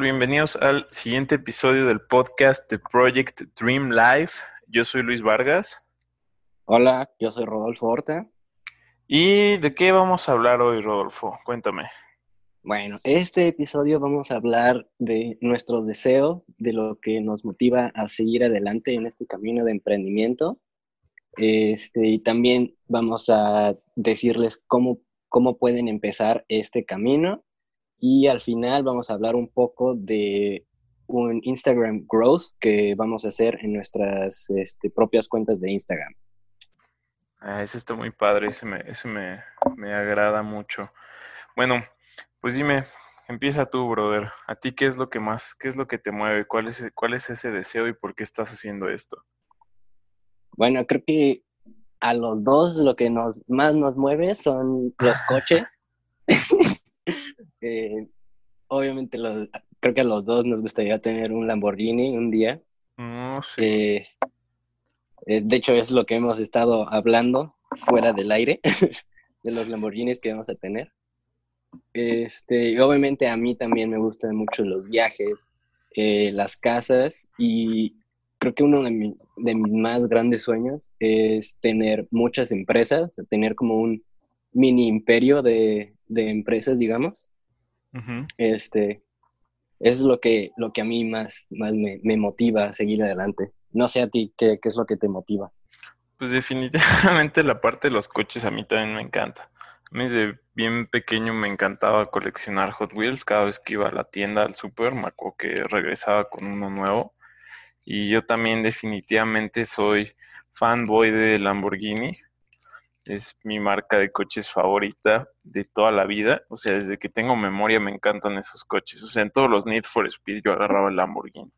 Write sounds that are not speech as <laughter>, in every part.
Bienvenidos al siguiente episodio del podcast de Project Dream Life. Yo soy Luis Vargas. Hola, yo soy Rodolfo Horta. ¿Y de qué vamos a hablar hoy, Rodolfo? Cuéntame. Bueno, este episodio vamos a hablar de nuestros deseos, de lo que nos motiva a seguir adelante en este camino de emprendimiento. Este, y también vamos a decirles cómo, cómo pueden empezar este camino. Y al final vamos a hablar un poco de un Instagram Growth que vamos a hacer en nuestras este, propias cuentas de Instagram. Ah, ese está muy padre, ese me, ese me, me agrada mucho. Bueno, pues dime, empieza tú, brother. ¿A ti qué es lo que más, qué es lo que te mueve? ¿Cuál es, cuál es ese deseo y por qué estás haciendo esto? Bueno, creo que a los dos lo que nos más nos mueve son los <laughs> coches. Eh, obviamente creo que a los dos nos gustaría tener un Lamborghini un día. No sé. Eh, eh, de hecho, es lo que hemos estado hablando fuera del aire, <laughs> de los Lamborghinis que vamos a tener. Este, obviamente a mí también me gustan mucho los viajes, eh, las casas y creo que uno de mis, de mis más grandes sueños es tener muchas empresas, tener como un mini imperio de, de empresas, digamos. Este, es lo que, lo que a mí más, más me, me, motiva a seguir adelante. No sé a ti, ¿qué, ¿qué es lo que te motiva? Pues definitivamente la parte de los coches a mí también me encanta. A mí desde bien pequeño me encantaba coleccionar Hot Wheels. Cada vez que iba a la tienda, al super, me acuerdo que regresaba con uno nuevo. Y yo también definitivamente soy fanboy de Lamborghini. Es mi marca de coches favorita de toda la vida. O sea, desde que tengo memoria me encantan esos coches. O sea, en todos los Need for Speed yo agarraba el Lamborghini.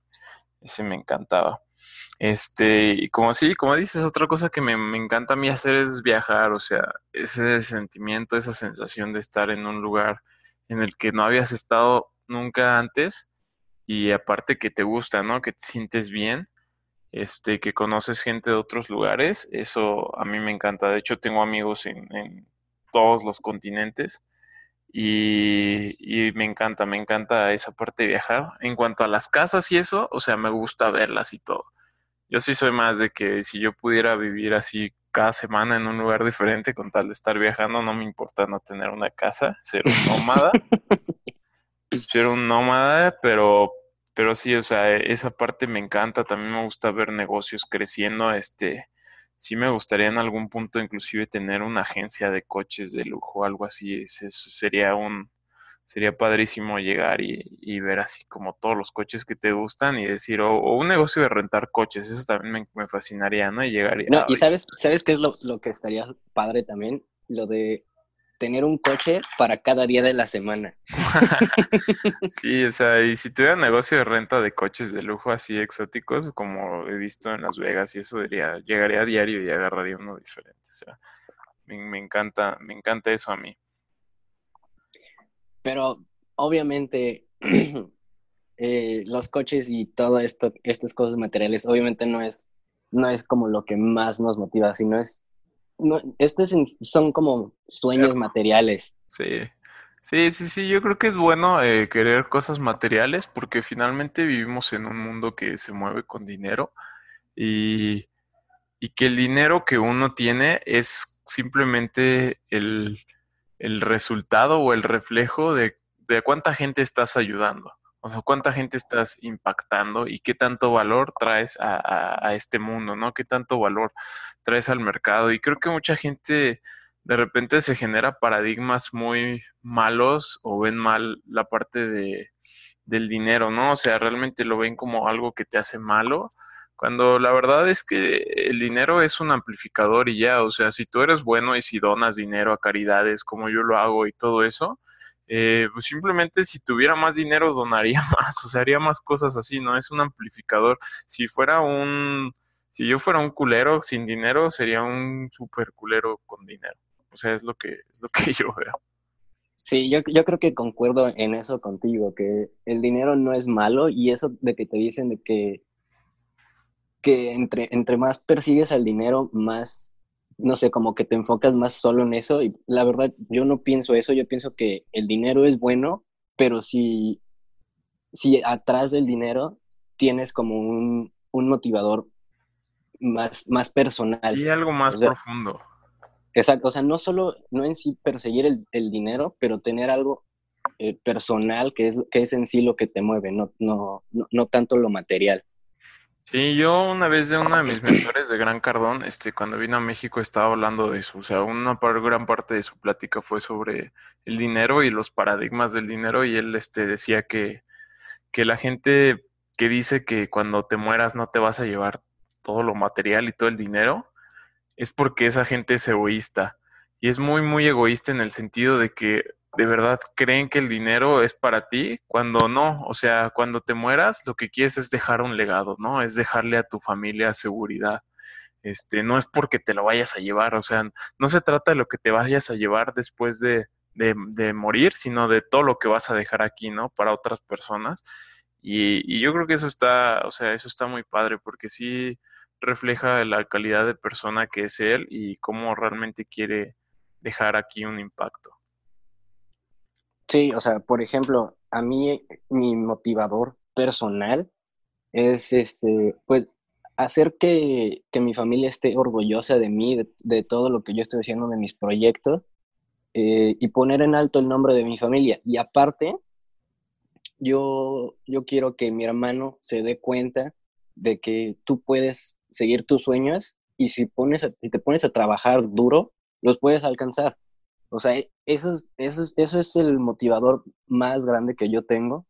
Ese me encantaba. Este, y como sí, como dices, otra cosa que me, encanta a mí hacer es viajar, o sea, ese sentimiento, esa sensación de estar en un lugar en el que no habías estado nunca antes y aparte que te gusta, ¿no? Que te sientes bien, este, que conoces gente de otros lugares, eso a mí me encanta. De hecho, tengo amigos en, en todos los continentes y, y, me encanta, me encanta esa parte de viajar. En cuanto a las casas y eso, o sea, me gusta verlas y todo yo sí soy más de que si yo pudiera vivir así cada semana en un lugar diferente con tal de estar viajando, no me importa no tener una casa, ser un nómada. <laughs> ser un nómada, pero pero sí, o sea, esa parte me encanta, también me gusta ver negocios creciendo, este sí me gustaría en algún punto inclusive tener una agencia de coches de lujo, algo así, eso sería un sería padrísimo llegar y, ver así como todos los coches que te gustan y decir, o, un negocio de rentar coches, eso también me, fascinaría, ¿no? Y llegar y... No, y sabes, ¿sabes qué es lo, que estaría padre también? Lo de tener un coche para cada día de la semana. <laughs> sí, o sea, y si tuviera negocio de renta de coches de lujo así exóticos, como he visto en Las Vegas y eso, diría, llegaría a diario y agarraría uno diferente. O sea, me encanta, me encanta eso a mí. Pero obviamente <clears throat> eh, los coches y todo esto, estas cosas materiales, obviamente no es, no es como lo que más nos motiva, sino es, no, estos son como sueños materiales. Sí. Sí, sí, sí, yo creo que es bueno eh, querer cosas materiales porque finalmente vivimos en un mundo que se mueve con dinero y, y que el dinero que uno tiene es simplemente el, el resultado o el reflejo de, de cuánta gente estás ayudando. O sea, cuánta gente estás impactando y qué tanto valor traes a, a, este mundo, ¿no? Qué tanto valor traes al mercado. Y creo que mucha gente de repente se genera paradigmas muy malos o ven mal la parte de, del dinero, ¿no? O sea, realmente lo ven como algo que te hace malo cuando la verdad es que el dinero es un amplificador y ya, o sea, si tú eres bueno y si donas dinero a caridades como yo lo hago y todo eso, eh, pues simplemente si tuviera más dinero donaría <laughs> más, o sea, haría más cosas así, ¿no? Es un amplificador. Si fuera un, si yo fuera un culero sin dinero, sería un super culero con dinero. O sea, es lo que, es lo que <laughs> yo veo. Sí, yo, yo creo que concuerdo en eso contigo, que el dinero no es malo y eso de que te dicen de que que entre, entre más persigues al dinero, más, no sé, como que te enfocas más solo en eso. Y la verdad, yo no pienso eso, yo pienso que el dinero es bueno, pero si si atrás del dinero tienes como un, motivador más, más personal. Y algo más profundo. Exacto, o sea, no solo, no en sí perseguir el, dinero, pero tener algo eh, personal que es, que es en sí lo que te mueve, no, no, no tanto lo material. Sí, yo una vez de una de mis mentores de Gran Cardón, este, cuando vino a México estaba hablando de eso. O sea, una gran parte de su plática fue sobre el dinero y los paradigmas del dinero. Y él este, decía que, que la gente que dice que cuando te mueras no te vas a llevar todo lo material y todo el dinero, es porque esa gente es egoísta. Y es muy, muy egoísta en el sentido de que de verdad creen que el dinero es para ti cuando no, o sea, cuando te mueras lo que quieres es dejar un legado, ¿no? Es dejarle a tu familia seguridad. Este, no es porque te lo vayas a llevar, o sea, no se trata de lo que te vayas a llevar después de, de, morir, sino de todo lo que vas a dejar aquí, ¿no? Para otras personas. Y, y, yo creo que eso está, o sea, eso está muy padre porque sí refleja la calidad de persona que es él y cómo realmente quiere dejar aquí un impacto. Sí, o sea, por ejemplo, a mí mi motivador personal es este, pues hacer que, mi familia esté orgullosa de mí, de, todo lo que yo estoy haciendo, de mis proyectos, eh, y poner en alto el nombre de mi familia. Y aparte, yo, yo quiero que mi hermano se dé cuenta de que tú puedes seguir tus sueños y si, pones si te pones a trabajar duro, los puedes alcanzar. O sea, eso es, eso es, eso es el motivador más grande que yo tengo.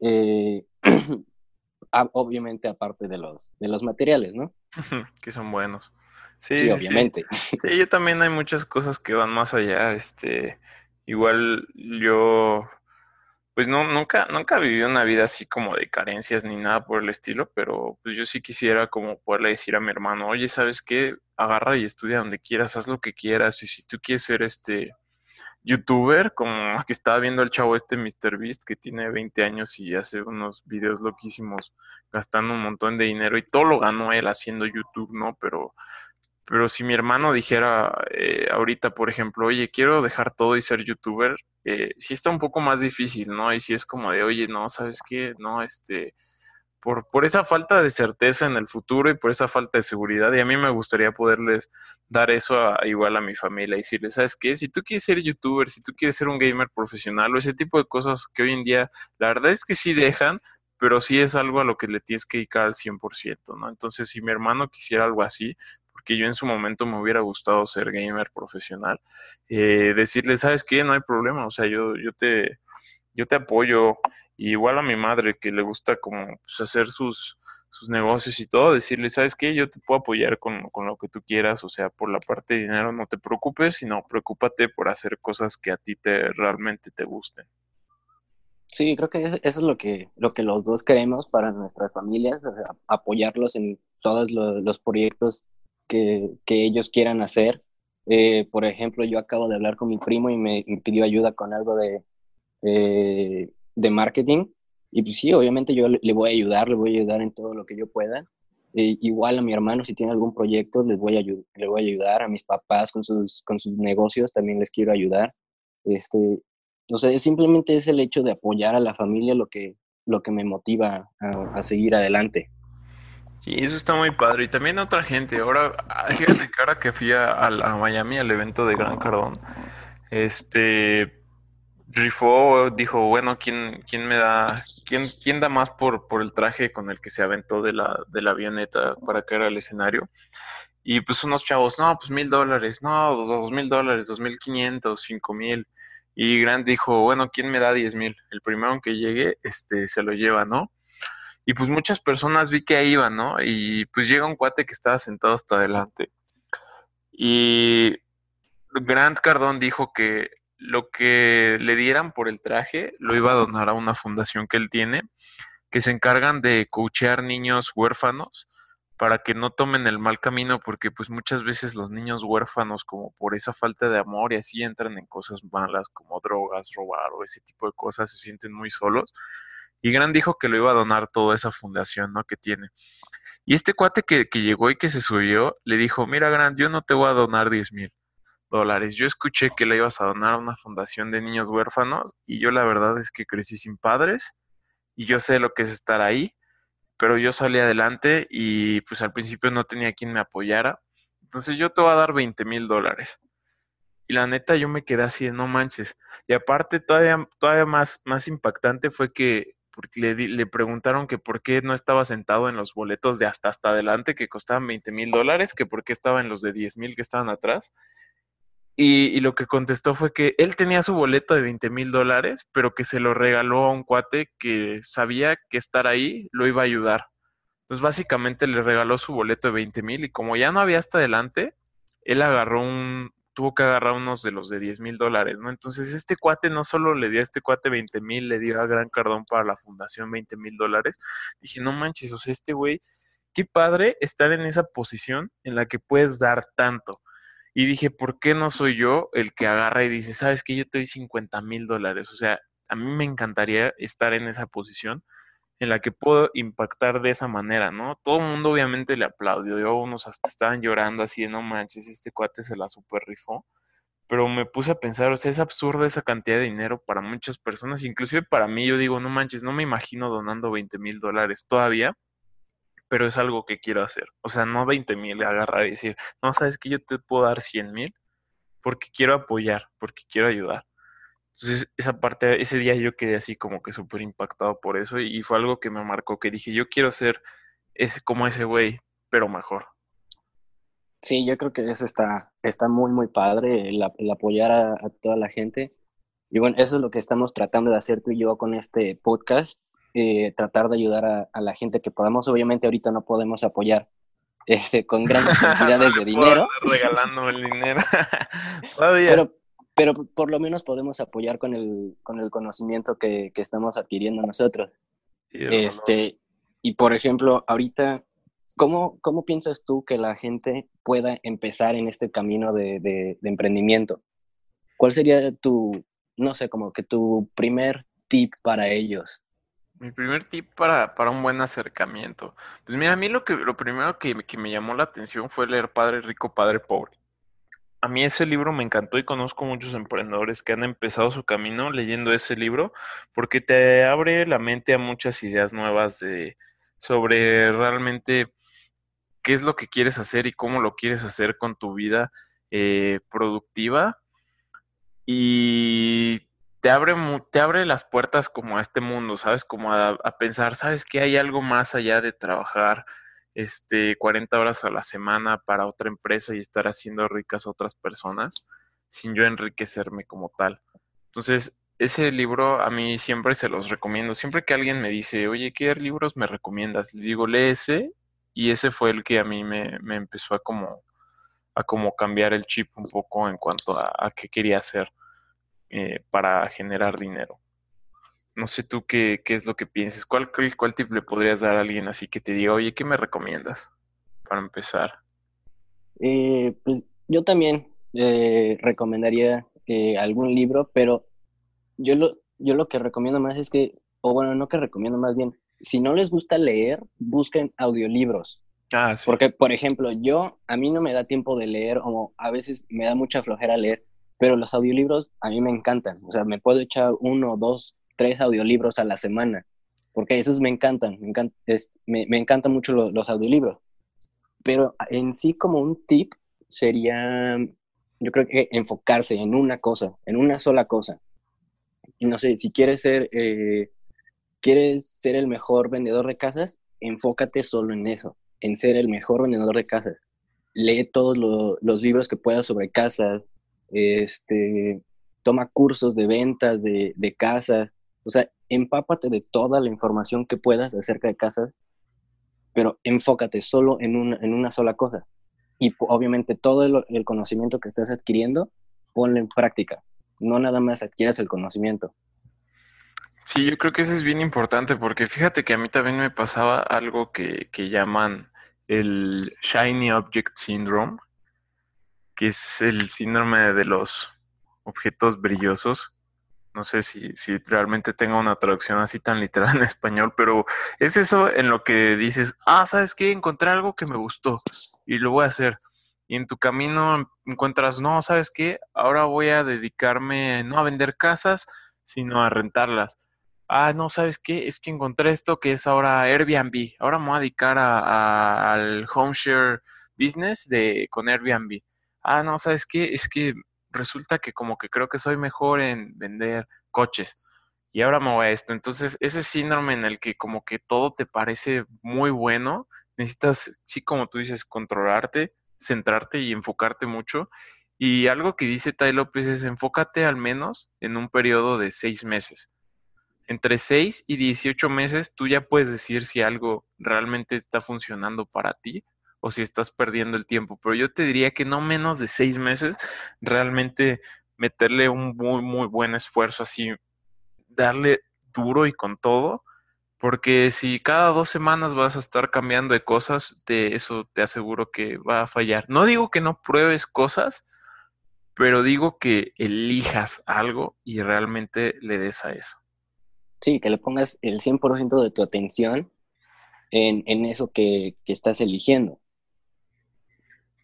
Eh, <clears throat> obviamente aparte de los, de los materiales, ¿no? que son buenos. Sí, obviamente. <laughs> Sí. yo también hay muchas cosas que van más allá. Este, igual yo, pues no, nunca, nunca viví una vida así como de carencias ni nada por el estilo, pero pues yo sí quisiera como poderle decir a mi hermano, oye, ¿sabes qué? Agarra y estudia donde quieras, haz lo que quieras, y si tú quieres ser este youtuber, como <laughs> que estaba viendo el chavo este MrBeast que tiene 20 años y hace unos videos loquísimos gastando un montón de dinero y todo lo ganó él haciendo YouTube, ¿no? Pero, pero si mi hermano dijera eh, ahorita, por ejemplo, oye, quiero dejar todo y ser youtuber, eh, sí está un poco más difícil, ¿no? Y si es como de, oye, no, ¿sabes qué? No, este por, por esa falta de certeza en el futuro y por esa falta de seguridad. Y a mí me gustaría poderles dar eso igual a mi familia y decirles, ¿sabes qué? Si tú quieres ser youtuber, si tú quieres ser un gamer profesional o ese tipo de cosas que hoy en día, la verdad es que sí dejan, pero sí es algo a lo que le tienes que dedicar al 100%, ¿no? Entonces, si mi hermano quisiera algo así, porque yo en su momento me hubiera gustado ser gamer profesional, eh, decirle, ¿sabes qué? No hay problema, o sea, yo, yo te yo te apoyo, igual a mi madre que le gusta como pues, hacer sus, sus negocios y todo, decirle, ¿sabes qué? Yo te puedo apoyar con, con, lo que tú quieras, o sea, por la parte de dinero no te preocupes, sino preocúpate por hacer cosas que a ti te realmente te gusten. Sí, creo que eso es lo que, lo que los dos queremos para nuestras familias, apoyarlos en todos los, proyectos que, ellos quieran hacer. Eh, por ejemplo, yo acabo de hablar con mi primo y me pidió ayuda con algo de, eh, de marketing. Y pues sí, obviamente yo le, voy a ayudar, le voy a ayudar en todo lo que yo pueda. Eh, igual a mi hermano, si tiene algún proyecto, les voy a, le voy a ayudar. A mis papás con sus, con sus negocios también les quiero ayudar. Este, o sea, simplemente es el hecho de apoyar a la familia lo que, lo que me motiva a, seguir adelante. Sí, eso está muy padre. Y también otra gente. Ahora, fíjate que ahora que fui a, a Miami al evento de Gran Cardón, este, rifó, dijo, bueno, ¿quién, quién me da, quién, quién da más por, por el traje con el que se aventó de la, de la avioneta para caer al escenario? Y pues unos chavos, no, pues mil dólares, no, dos mil dólares, dos mil quinientos, cinco mil. Y Grant dijo, bueno, ¿quién me da diez mil? El primero que llegue, este, se lo lleva, ¿no? Y pues muchas personas vi que ahí iban, ¿no? Y pues llega un cuate que estaba sentado hasta adelante. Y Grant Cardón dijo que lo que le dieran por el traje lo iba a donar a una fundación que él tiene, que se encargan de coachear niños huérfanos para que no tomen el mal camino, porque pues muchas veces los niños huérfanos, como por esa falta de amor y así entran en cosas malas como drogas, robar o ese tipo de cosas, se sienten muy solos. Y Gran dijo que lo iba a donar toda esa fundación, ¿no? Que tiene. Y este cuate que, que llegó y que se subió, le dijo, mira Gran, yo no te voy a donar 10 mil, dólares. Yo escuché que le ibas a donar a una fundación de niños huérfanos y yo la verdad es que crecí sin padres y yo sé lo que es estar ahí, pero yo salí adelante y pues al principio no tenía quien me apoyara. Entonces yo te voy a dar 20 mil dólares. Y la neta yo me quedé así, no manches. Y aparte todavía, todavía más, más impactante fue que porque le, le, preguntaron que por qué no estaba sentado en los boletos de hasta hasta adelante que costaban 20 mil dólares, que por qué estaba en los de 10 mil que estaban atrás. Y, y, lo que contestó fue que él tenía su boleto de 20 mil dólares, pero que se lo regaló a un cuate que sabía que estar ahí lo iba a ayudar. Entonces básicamente le regaló su boleto de 20 mil y como ya no había hasta adelante, él agarró un, tuvo que agarrar unos de los de 10 mil dólares, ¿no? Entonces este cuate no solo le dio a este cuate 20 mil, le dio a Gran Cardón para la fundación 20 mil dólares. Dije, no manches, o sea, este güey, qué padre estar en esa posición en la que puedes dar tanto. Y dije, ¿por qué no soy yo el que agarra y dice, sabes que yo te doy 50 mil dólares? O sea, a mí me encantaría estar en esa posición en la que puedo impactar de esa manera, ¿no? Todo el mundo obviamente le aplaudió, unos hasta estaban llorando así, no manches, este cuate se la super rifó, pero me puse a pensar, o sea, es absurda esa cantidad de dinero para muchas personas, inclusive para mí, yo digo, no manches, no me imagino donando 20 mil dólares todavía, pero es algo que quiero hacer, o sea, no 20 mil, agarrar y decir, no, sabes que yo te puedo dar 100 mil, porque quiero apoyar, porque quiero ayudar. Entonces, esa parte, ese día yo quedé así como que súper impactado por eso y fue algo que me marcó, que dije, yo quiero ser ese, como ese güey, pero mejor. Sí, yo creo que eso está, está muy, muy padre, el, apoyar a, toda la gente. Y bueno, eso es lo que estamos tratando de hacer tú y yo con este podcast, eh, tratar de ayudar a, la gente que podamos. Obviamente ahorita no podemos apoyar este, con grandes <laughs> cantidades de dinero. Regalando el dinero. <laughs> Pero, pero por lo menos podemos apoyar con el, con el conocimiento que, que estamos adquiriendo nosotros. este, y por ejemplo, ahorita, ¿cómo, ¿cómo piensas tú que la gente pueda empezar en este camino de, de, emprendimiento? ¿Cuál sería tu, no sé, como que tu primer tip para ellos? Mi primer tip para, para, un buen acercamiento. Pues mira, a mí lo, que, lo primero que, que me llamó la atención fue leer Padre Rico, Padre Pobre a mí ese libro me encantó y conozco muchos emprendedores que han empezado su camino leyendo ese libro porque te abre la mente a muchas ideas nuevas de sobre realmente qué es lo que quieres hacer y cómo lo quieres hacer con tu vida eh, productiva y te abre, te abre las puertas como a este mundo, ¿sabes? Como a, a pensar, ¿sabes? Que hay algo más allá de trabajar este, 40 horas a la semana para otra empresa y estar haciendo ricas a otras personas sin yo enriquecerme como tal. Entonces, ese libro a mí siempre se los recomiendo. Siempre que alguien me dice, oye, ¿qué libros me recomiendas? Les digo, lee ese y ese fue el que a mí me, me empezó a como, a como cambiar el chip un poco en cuanto a, qué quería hacer eh, para generar dinero. No sé tú qué, qué es lo que pienses. ¿Cuál, cuál, tip le podrías dar a alguien así que te diga, oye, ¿qué me recomiendas para empezar? Eh, pues yo también eh, recomendaría eh, algún libro, pero yo lo, yo lo que recomiendo más es que, o bueno, no que recomiendo más bien, si no les gusta leer, busquen audiolibros. Ah, sí. Porque, por ejemplo, yo, a mí no me da tiempo de leer, o a veces me da mucha flojera leer, pero los audiolibros a mí me encantan. O sea, me puedo echar uno o dos tres audiolibros a la semana, porque esos me encantan, me, encanta, me, encantan mucho los audiolibros. Pero en sí como un tip sería, yo creo que enfocarse en una cosa, en una sola cosa. No sé, si quieres ser, eh, quieres ser el mejor vendedor de casas, enfócate solo en eso, en ser el mejor vendedor de casas. Lee todos los libros que puedas sobre casas, este, toma cursos de ventas de, de casas, o sea, empápate de toda la información que puedas acerca de casas, pero enfócate solo en una, en una sola cosa. Y obviamente todo el, conocimiento que estás adquiriendo, ponlo en práctica. No nada más adquieras el conocimiento. Sí, yo creo que eso es bien importante porque fíjate que a mí también me pasaba algo que, que llaman el Shiny Object Syndrome, que es el síndrome de los objetos brillosos, no sé si, si realmente tenga una traducción así tan literal <laughs> en español, pero es eso en lo que dices, ah, ¿sabes qué? Encontré algo que me gustó y lo voy a hacer. Y en tu camino encuentras, no, ¿sabes qué? Ahora voy a dedicarme no a vender casas, sino a rentarlas. ah, no, ¿sabes qué? Es que encontré esto que es ahora Airbnb. Ahora me voy a dedicar a, al home share business de, con Airbnb. Ah, no, ¿sabes qué? Es que resulta que como que creo que soy mejor en vender coches. Y ahora me voy a esto. Entonces, ese síndrome en el que como que todo te parece muy bueno, necesitas, sí, como tú dices, controlarte, centrarte y enfocarte mucho. Y algo que dice Tai López es enfócate al menos en un periodo de seis meses. Entre seis y 18 meses tú ya puedes decir si algo realmente está funcionando para ti o si estás perdiendo el tiempo. Pero yo te diría que no menos de seis meses realmente meterle un muy, muy buen esfuerzo así, darle duro y con todo, porque si cada dos semanas vas a estar cambiando de cosas, de eso te aseguro que va a fallar. No digo que no pruebes cosas, pero digo que elijas algo y realmente le des a eso. Sí, que le pongas el 100% de tu atención en, en eso que, que, estás eligiendo.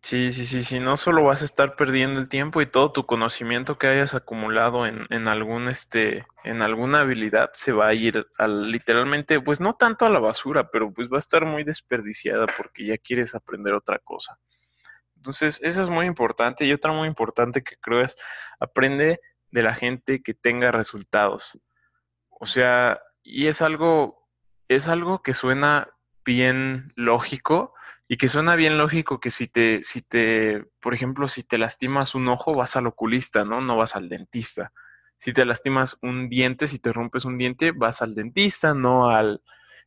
Sí, sí, sí, sí, no solo vas a estar perdiendo el tiempo y todo tu conocimiento que hayas acumulado en, en algún este, en alguna habilidad se va a ir al, literalmente, pues no tanto a la basura, pero pues va a estar muy desperdiciada porque ya quieres aprender otra cosa. Entonces, eso es muy importante. Y otra muy importante que creo es aprende de la gente que tenga resultados. O sea, y es algo, es algo que suena bien lógico, y que suena bien lógico que si te, si te, por ejemplo, si te lastimas un ojo, vas al oculista, ¿no? No vas al dentista. Si te lastimas un diente, si te rompes un diente, vas al dentista, no al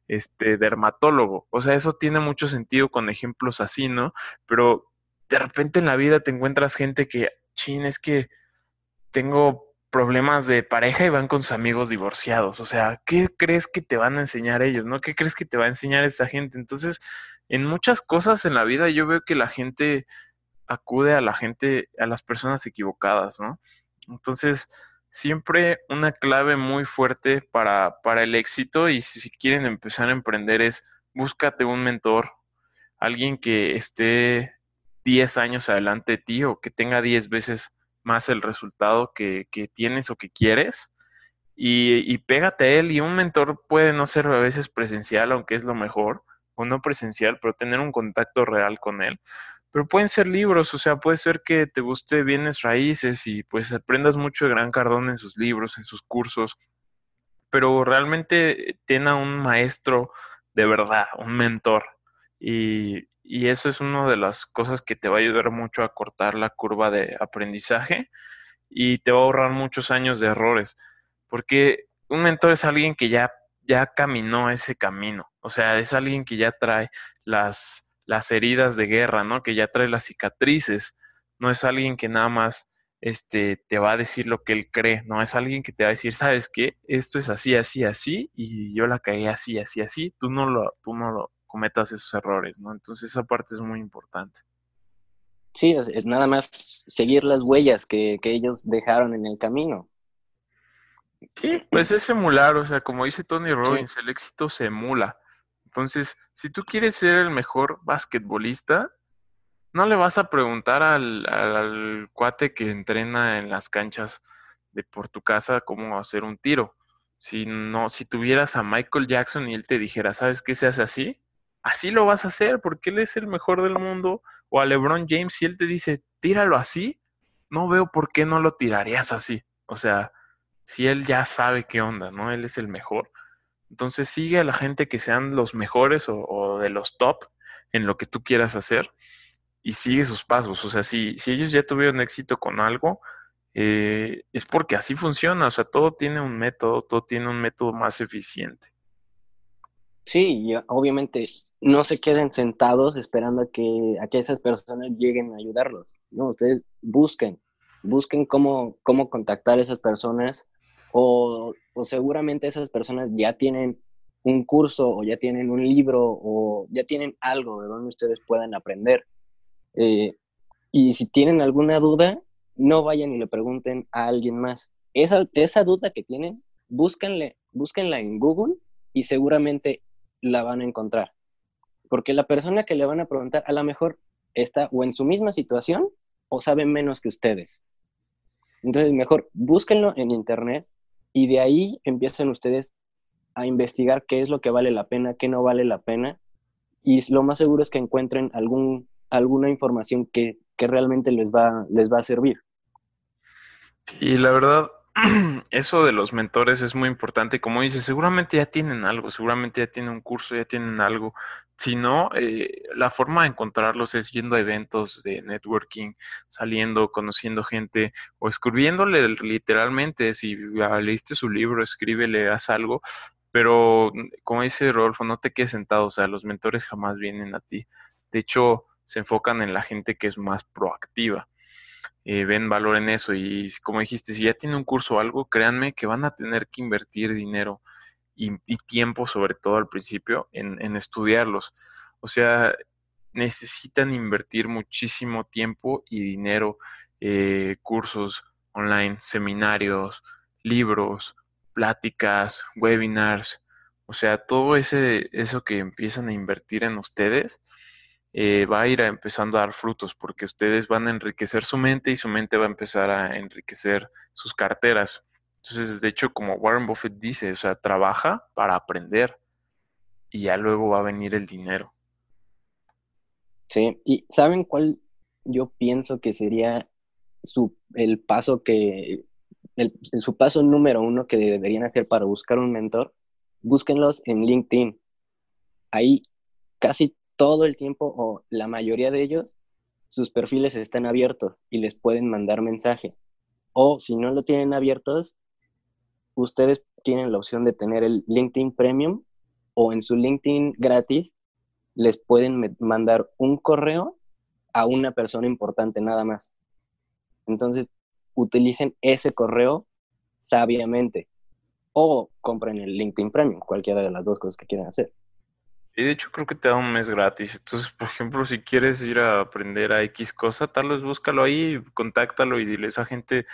este dermatólogo. O sea, eso tiene mucho sentido con ejemplos así, ¿no? Pero de repente en la vida te encuentras gente que, chin, es que tengo problemas de pareja y van con sus amigos divorciados. O sea, ¿qué crees que te van a enseñar ellos? ¿No? ¿Qué crees que te va a enseñar esta gente? Entonces, en muchas cosas en la vida yo veo que la gente acude a la gente, a las personas equivocadas, ¿no? Entonces, siempre una clave muy fuerte para, para el éxito y si, quieren empezar a emprender es búscate un mentor, alguien que esté 10 años adelante de ti o que tenga 10 veces más el resultado que, que tienes o que quieres. Y, y, pégate a él y un mentor puede no ser a veces presencial, aunque es lo mejor, o no presencial, pero tener un contacto real con él. Pero pueden ser libros, o sea, puede ser que te guste bienes raíces y pues aprendas mucho de Gran Cardón en sus libros, en sus cursos, pero realmente tenga un maestro de verdad, un mentor. Y, y eso es una de las cosas que te va a ayudar mucho a cortar la curva de aprendizaje y te va a ahorrar muchos años de errores, porque un mentor es alguien que ya ya caminó ese camino. O sea, es alguien que ya trae las, las heridas de guerra, ¿no? Que ya trae las cicatrices. No es alguien que nada más este, te va a decir lo que él cree, no es alguien que te va a decir, sabes qué, esto es así, así, así, y yo la caí así, así, así, tú no lo, tú no lo cometas esos errores, ¿no? Entonces esa parte es muy importante. Sí, es, nada más seguir las huellas que, que ellos dejaron en el camino. Sí, pues es emular, o sea, como dice Tony Robbins, el éxito se emula. Entonces, si tú quieres ser el mejor basquetbolista, no le vas a preguntar al, al, cuate que entrena en las canchas de por tu casa cómo hacer un tiro. Si no, si tuvieras a Michael Jackson y él te dijera, ¿sabes qué se hace así? Así lo vas a hacer porque él es el mejor del mundo. O a LeBron James y él te dice, tíralo así, no veo por qué no lo tirarías así. O sea, si él ya sabe qué onda, ¿no? Él es el mejor. Entonces sigue a la gente que sean los mejores o, de los top en lo que tú quieras hacer y sigue sus pasos. O sea, si, si ellos ya tuvieron éxito con algo, eh, es porque así funciona. O sea, todo tiene un método, todo tiene un método más eficiente. Sí, obviamente no se queden sentados esperando a que, a que esas personas lleguen a ayudarlos. No, ustedes busquen, busquen cómo, cómo contactar a esas personas, o, seguramente esas personas ya tienen un curso o ya tienen un libro o ya tienen algo de donde ustedes puedan aprender. Eh, y si tienen alguna duda, no vayan y le pregunten a alguien más. Esa, esa duda que tienen, búsquenle, búsquenla en Google y seguramente la van a encontrar. Porque la persona que le van a preguntar a lo mejor está o en su misma situación o sabe menos que ustedes. Entonces, mejor búsquenlo en internet y de ahí empiezan ustedes a investigar qué es lo que vale la pena, qué no vale la pena, y lo más seguro es que encuentren algún, alguna información que, que realmente les va, les va a servir. Y la verdad, <clears throat> eso de los mentores es muy importante. Como dices, seguramente ya tienen algo, seguramente ya tienen un curso, ya tienen algo. Si no, eh, la forma de encontrarlos es yendo a eventos de networking, saliendo, conociendo gente o escribiéndole literalmente. Si leíste su libro, escríbele, haz algo. Pero como dice Rodolfo, no te quedes sentado. O sea, los mentores jamás vienen a ti. De hecho, se enfocan en la gente que es más proactiva. Eh, ven valor en eso. Y como dijiste, si ya tiene un curso o algo, créanme que van a tener que invertir dinero y, tiempo, sobre todo al principio, en, estudiarlos. O sea, necesitan invertir muchísimo tiempo y dinero, eh, cursos online, seminarios, libros, pláticas, webinars, o sea, todo ese, eso que empiezan a invertir en ustedes eh, va a ir empezando a dar frutos porque ustedes van a enriquecer su mente y su mente va a empezar a enriquecer sus carteras. Entonces, de hecho, como Warren Buffett dice, o sea, trabaja para aprender y ya luego va a venir el dinero. Sí, y ¿saben cuál yo pienso que sería su, el paso que, el, su paso número uno que deberían hacer para buscar un mentor? Búsquenlos en LinkedIn. Ahí casi todo el tiempo o la mayoría de ellos, sus perfiles están abiertos y les pueden mandar mensaje. O si no lo tienen abiertos, ustedes tienen la opción de tener el LinkedIn Premium o en su LinkedIn gratis les pueden mandar un correo a una persona importante nada más. Entonces, utilicen ese correo sabiamente o compren el LinkedIn Premium, cualquiera de las dos cosas que quieran hacer. Y de hecho creo que te da un mes gratis. Entonces, por ejemplo, si quieres ir a aprender a X cosa, tal vez búscalo ahí, contáctalo y dile a esa gente,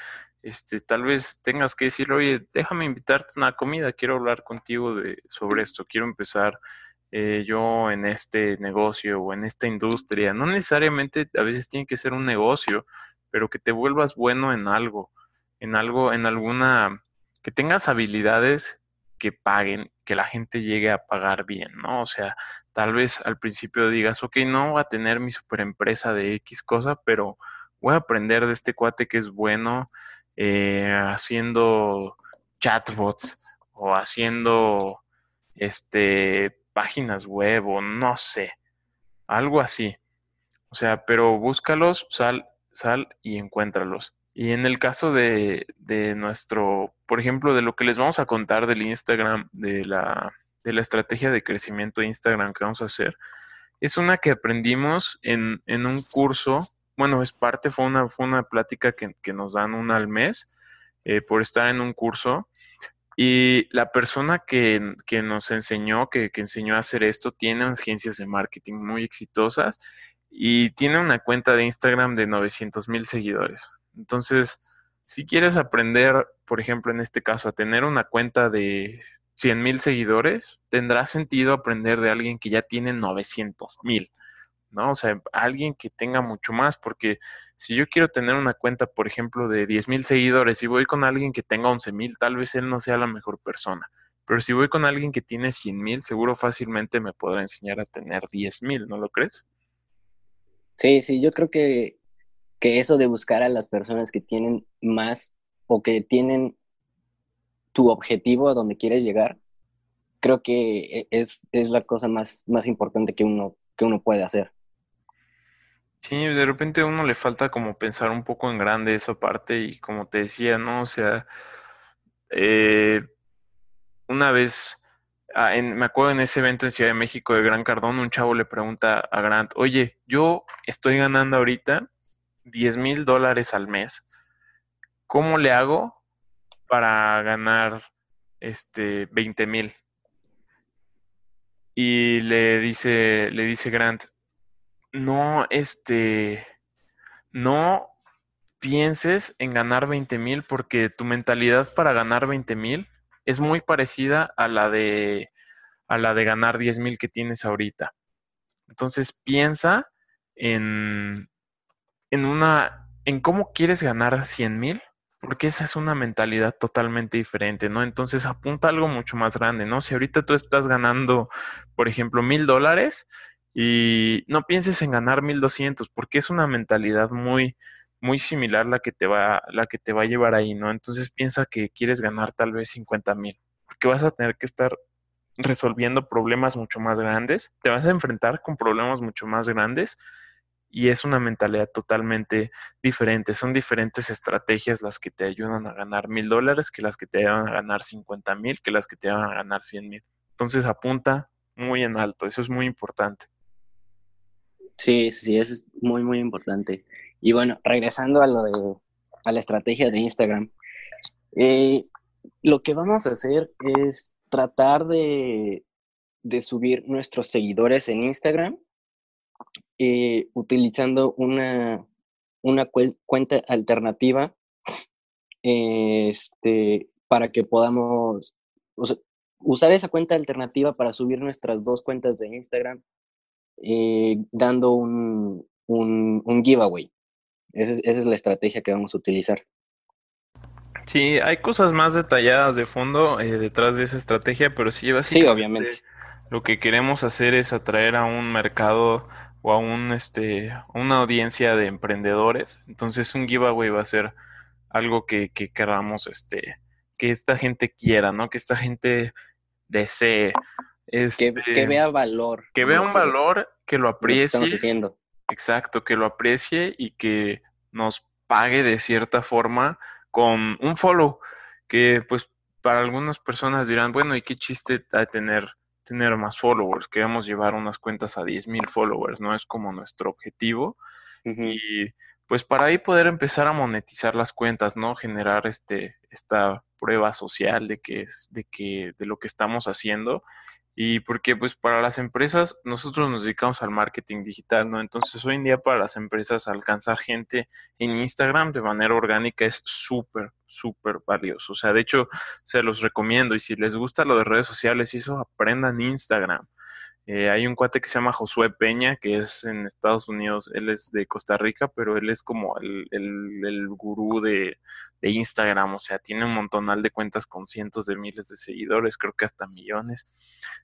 este, tal vez tengas que decirle, oye, déjame invitarte a una comida, quiero hablar contigo de, sobre esto, quiero empezar eh, yo en este negocio o en esta industria. No necesariamente a veces tiene que ser un negocio, pero que te vuelvas bueno en algo, en algo, en alguna, que tengas habilidades que paguen, que la gente llegue a pagar bien, ¿no? O sea, tal vez al principio digas, ok, no voy a tener mi super empresa de X cosa, pero voy a aprender de este cuate que es bueno eh, haciendo chatbots o haciendo este páginas web o no sé, algo así. O sea, pero búscalos, sal, sal y encuéntralos. Y en el caso de, nuestro, por ejemplo, de lo que les vamos a contar del Instagram, de la, de la estrategia de crecimiento de Instagram que vamos a hacer, es una que aprendimos en, un curso, bueno, es parte, fue una, fue una plática que, nos dan una al mes eh, por estar en un curso. Y la persona que, nos enseñó, que, que, enseñó a hacer esto, tiene agencias de marketing muy exitosas y tiene una cuenta de Instagram de 900 mil seguidores. Entonces, si quieres aprender, por ejemplo, en este caso, a tener una cuenta de 100 mil seguidores, tendrá sentido aprender de alguien que ya tiene 900 mil, ¿no? O sea, alguien que tenga mucho más, porque si yo quiero tener una cuenta, por ejemplo, de 10 mil seguidores y voy con alguien que tenga 11 mil, tal vez él no sea la mejor persona. Pero si voy con alguien que tiene 100 mil, seguro fácilmente me podrá enseñar a tener 10 mil, ¿no lo crees? Sí, sí, yo creo que que eso de buscar a las personas que tienen más o que tienen tu objetivo a donde quieres llegar, creo que e, es, la cosa más, más importante que uno, que uno puede hacer. Sí, de repente a uno le falta como pensar un poco en grande esa parte y como te decía, ¿no? O sea, eh, una vez, ah, me acuerdo en ese evento en Ciudad de México de Gran Cardón, un chavo le pregunta a Grant, oye, yo estoy ganando ahorita 10 mil dólares al mes, ¿cómo le hago para ganar este 20 mil? Y le dice, le dice Grant, no, este, no pienses en ganar 20 mil porque tu mentalidad para ganar 20 mil es muy parecida a la de a la de ganar 10 mil que tienes ahorita. Entonces piensa en, en una, en cómo quieres ganar 100 mil, porque esa es una mentalidad totalmente diferente, ¿no? Entonces apunta algo mucho más grande, ¿no? Si ahorita tú estás ganando, por ejemplo, mil dólares y no pienses en ganar mil doscientos, porque es una mentalidad muy, muy similar la que te va, la que te va a llevar ahí, ¿no? Entonces piensa que quieres ganar tal vez cincuenta mil, porque vas a tener que estar resolviendo problemas mucho más grandes, te vas a enfrentar con problemas mucho más grandes y es una mentalidad totalmente diferente. Son diferentes estrategias las que te ayudan a ganar mil dólares que las que te ayudan a ganar cincuenta mil, que las que te ayudan a ganar cien mil. Entonces apunta muy en alto, eso es muy importante. Sí, sí, eso es muy, muy importante. Y bueno, regresando a lo de a la estrategia de Instagram, eh, lo que vamos a hacer es tratar de, de subir nuestros seguidores en Instagram eh, utilizando una, una cuenta alternativa este, para que podamos usar esa cuenta alternativa para subir nuestras dos cuentas de Instagram eh, dando un, un, giveaway. Esa es, esa es, la estrategia que vamos a utilizar. Sí, hay cosas más detalladas de fondo eh, detrás de esa estrategia, pero sí, básicamente sí, obviamente. lo que queremos hacer es atraer a un mercado o a un, este, una audiencia de emprendedores. Entonces un giveaway va a ser algo que, que queramos, este, que esta gente quiera, ¿no? Que esta gente desee. Este, que, vea valor. Que vea un valor, que lo aprecie. estamos haciendo. Exacto, que lo aprecie y que nos pague de cierta forma con un follow, que pues para algunas personas dirán, bueno, ¿y qué chiste tener tener más followers, queremos llevar unas cuentas a 10.000 followers, ¿no? Es como nuestro objetivo. Y pues para ahí poder empezar a monetizar las cuentas, ¿no? Generar este, esta prueba social de que, de que, de lo que estamos haciendo y porque pues para las empresas nosotros nos dedicamos al marketing digital, ¿no? Entonces hoy en día para las empresas alcanzar gente en Instagram de manera orgánica es súper, súper valioso. O sea, de hecho se los recomiendo y si les gusta lo de redes sociales y eso, aprendan Instagram. Eh, hay un cuate que se llama Josué Peña, que es en Estados Unidos, él es de Costa Rica, pero él es como el, el, gurú de, Instagram, o sea, tiene un montonal de cuentas con cientos de miles de seguidores, creo que hasta millones.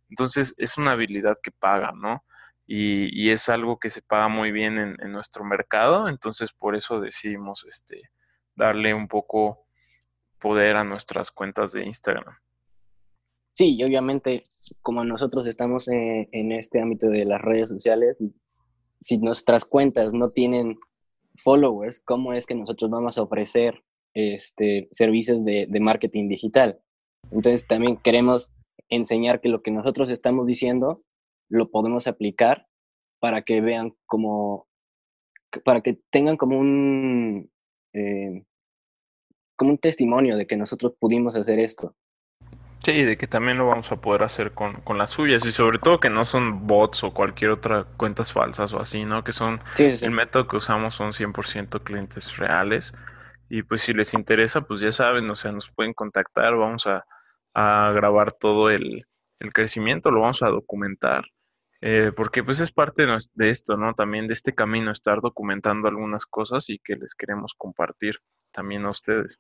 Entonces, es una habilidad que paga, ¿no? Y, es algo que se paga muy bien en, en, nuestro mercado, entonces por eso decidimos este, darle un poco poder a nuestras cuentas de Instagram. Sí, y obviamente, como nosotros estamos en, este ámbito de las redes sociales, si nuestras cuentas no tienen followers, ¿cómo es que nosotros vamos a ofrecer este, servicios de, marketing digital? Entonces, también queremos enseñar que lo que nosotros estamos diciendo lo podemos aplicar para que vean como, para que tengan como un, eh, como un testimonio de que nosotros pudimos hacer esto. Sí, de que también lo vamos a poder hacer con, con, las suyas y sobre todo que no son bots o cualquier otra cuentas falsas o así, ¿no? Que son, el método que usamos son 100% clientes reales y pues si les interesa, pues ya saben, o sea, nos pueden contactar, vamos a, a grabar todo el, el, crecimiento, lo vamos a documentar, eh, porque pues es parte de, de esto, ¿no? También de este camino, estar documentando algunas cosas y que les queremos compartir también a ustedes.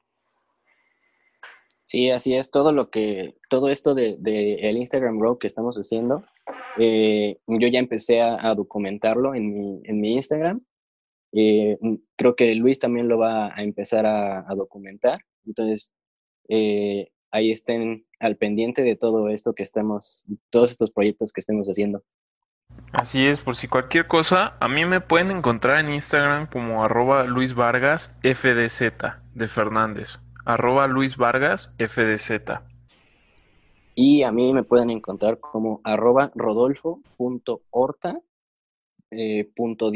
Sí, así es. Todo lo que, todo esto de, el Instagram Grow que estamos haciendo, eh, yo ya empecé a, documentarlo en mi, en mi Instagram. Eh, creo que Luis también lo va a empezar a, documentar. Entonces, eh, ahí estén al pendiente de todo esto que estamos, todos estos proyectos que estemos haciendo. Así es, por si cualquier cosa, a mí me pueden encontrar en Instagram como arroba Luis Vargas FDZ de Fernández arroba Luis Vargas FDZ. Y a mí me pueden encontrar como arroba rodolfo.horta eh, punto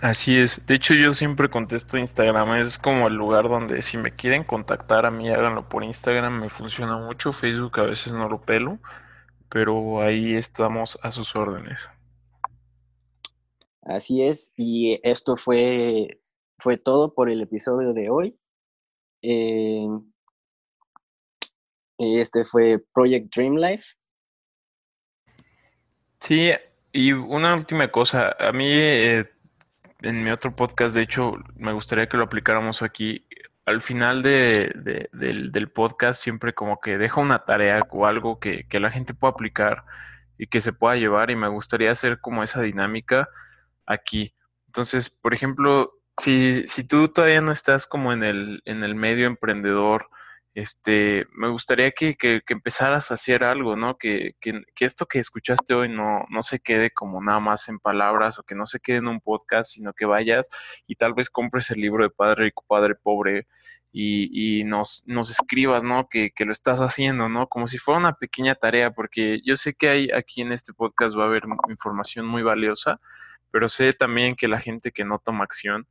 Así es. De hecho, yo siempre contesto Instagram. Es como el lugar donde si me quieren contactar a mí, háganlo por Instagram. Me funciona mucho. Facebook a veces no lo pelo. Pero ahí estamos a sus órdenes. Así es. Y esto fue, fue todo por el episodio de hoy. Eh, este fue Project Dream Life. Sí, y una última cosa, a mí eh, en mi otro podcast, de hecho, me gustaría que lo aplicáramos aquí. al final de, del, podcast siempre como que dejo una tarea o algo que, que la gente pueda aplicar y que se pueda llevar y me gustaría hacer como esa dinámica aquí. Entonces, por ejemplo, si, si tú todavía no estás como en el, en el medio emprendedor, este, me gustaría que, que, empezaras a hacer algo, ¿no? Que, que, esto que escuchaste hoy no, no se quede como nada más en palabras o que no se quede en un podcast, sino que vayas y tal vez compres el libro de Padre Rico, Padre Pobre y, y nos, nos escribas, ¿no? Que, que lo estás haciendo, ¿no? Como si fuera una pequeña tarea, porque yo sé que hay aquí en este podcast va a haber información muy valiosa, pero sé también que la gente que no toma acción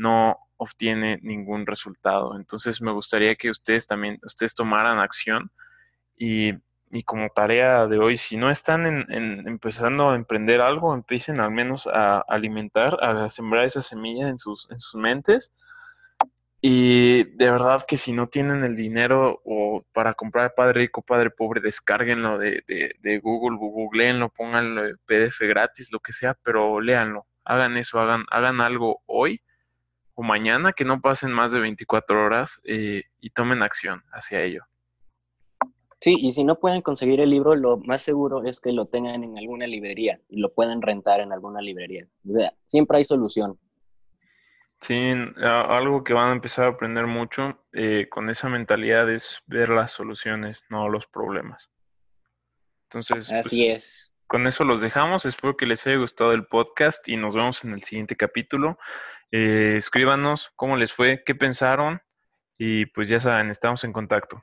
no obtiene ningún resultado. Entonces me gustaría que ustedes también, ustedes tomaran acción y, como tarea de hoy, si no están empezando a emprender algo, empiecen al menos a alimentar, a sembrar esa semilla en sus, en sus mentes. Y de verdad que si no tienen el dinero o para comprar Padre Rico, Padre Pobre, descárguenlo de, de, de Google, googleenlo, pónganlo PDF gratis, lo que sea, pero léanlo, hagan eso, hagan, hagan algo hoy mañana, que no pasen más de 24 horas eh, y tomen acción hacia ello. Sí, y si no pueden conseguir el libro, lo más seguro es que lo tengan en alguna librería y lo pueden rentar en alguna librería. O sea, siempre hay solución. Sí, algo que van a empezar a aprender mucho eh, con esa mentalidad es ver las soluciones, no los problemas. Entonces, así pues, es. Con eso los dejamos. Espero que les haya gustado el podcast y nos vemos en el siguiente capítulo. Eh, escríbanos cómo les fue, qué pensaron y pues ya saben, estamos en contacto.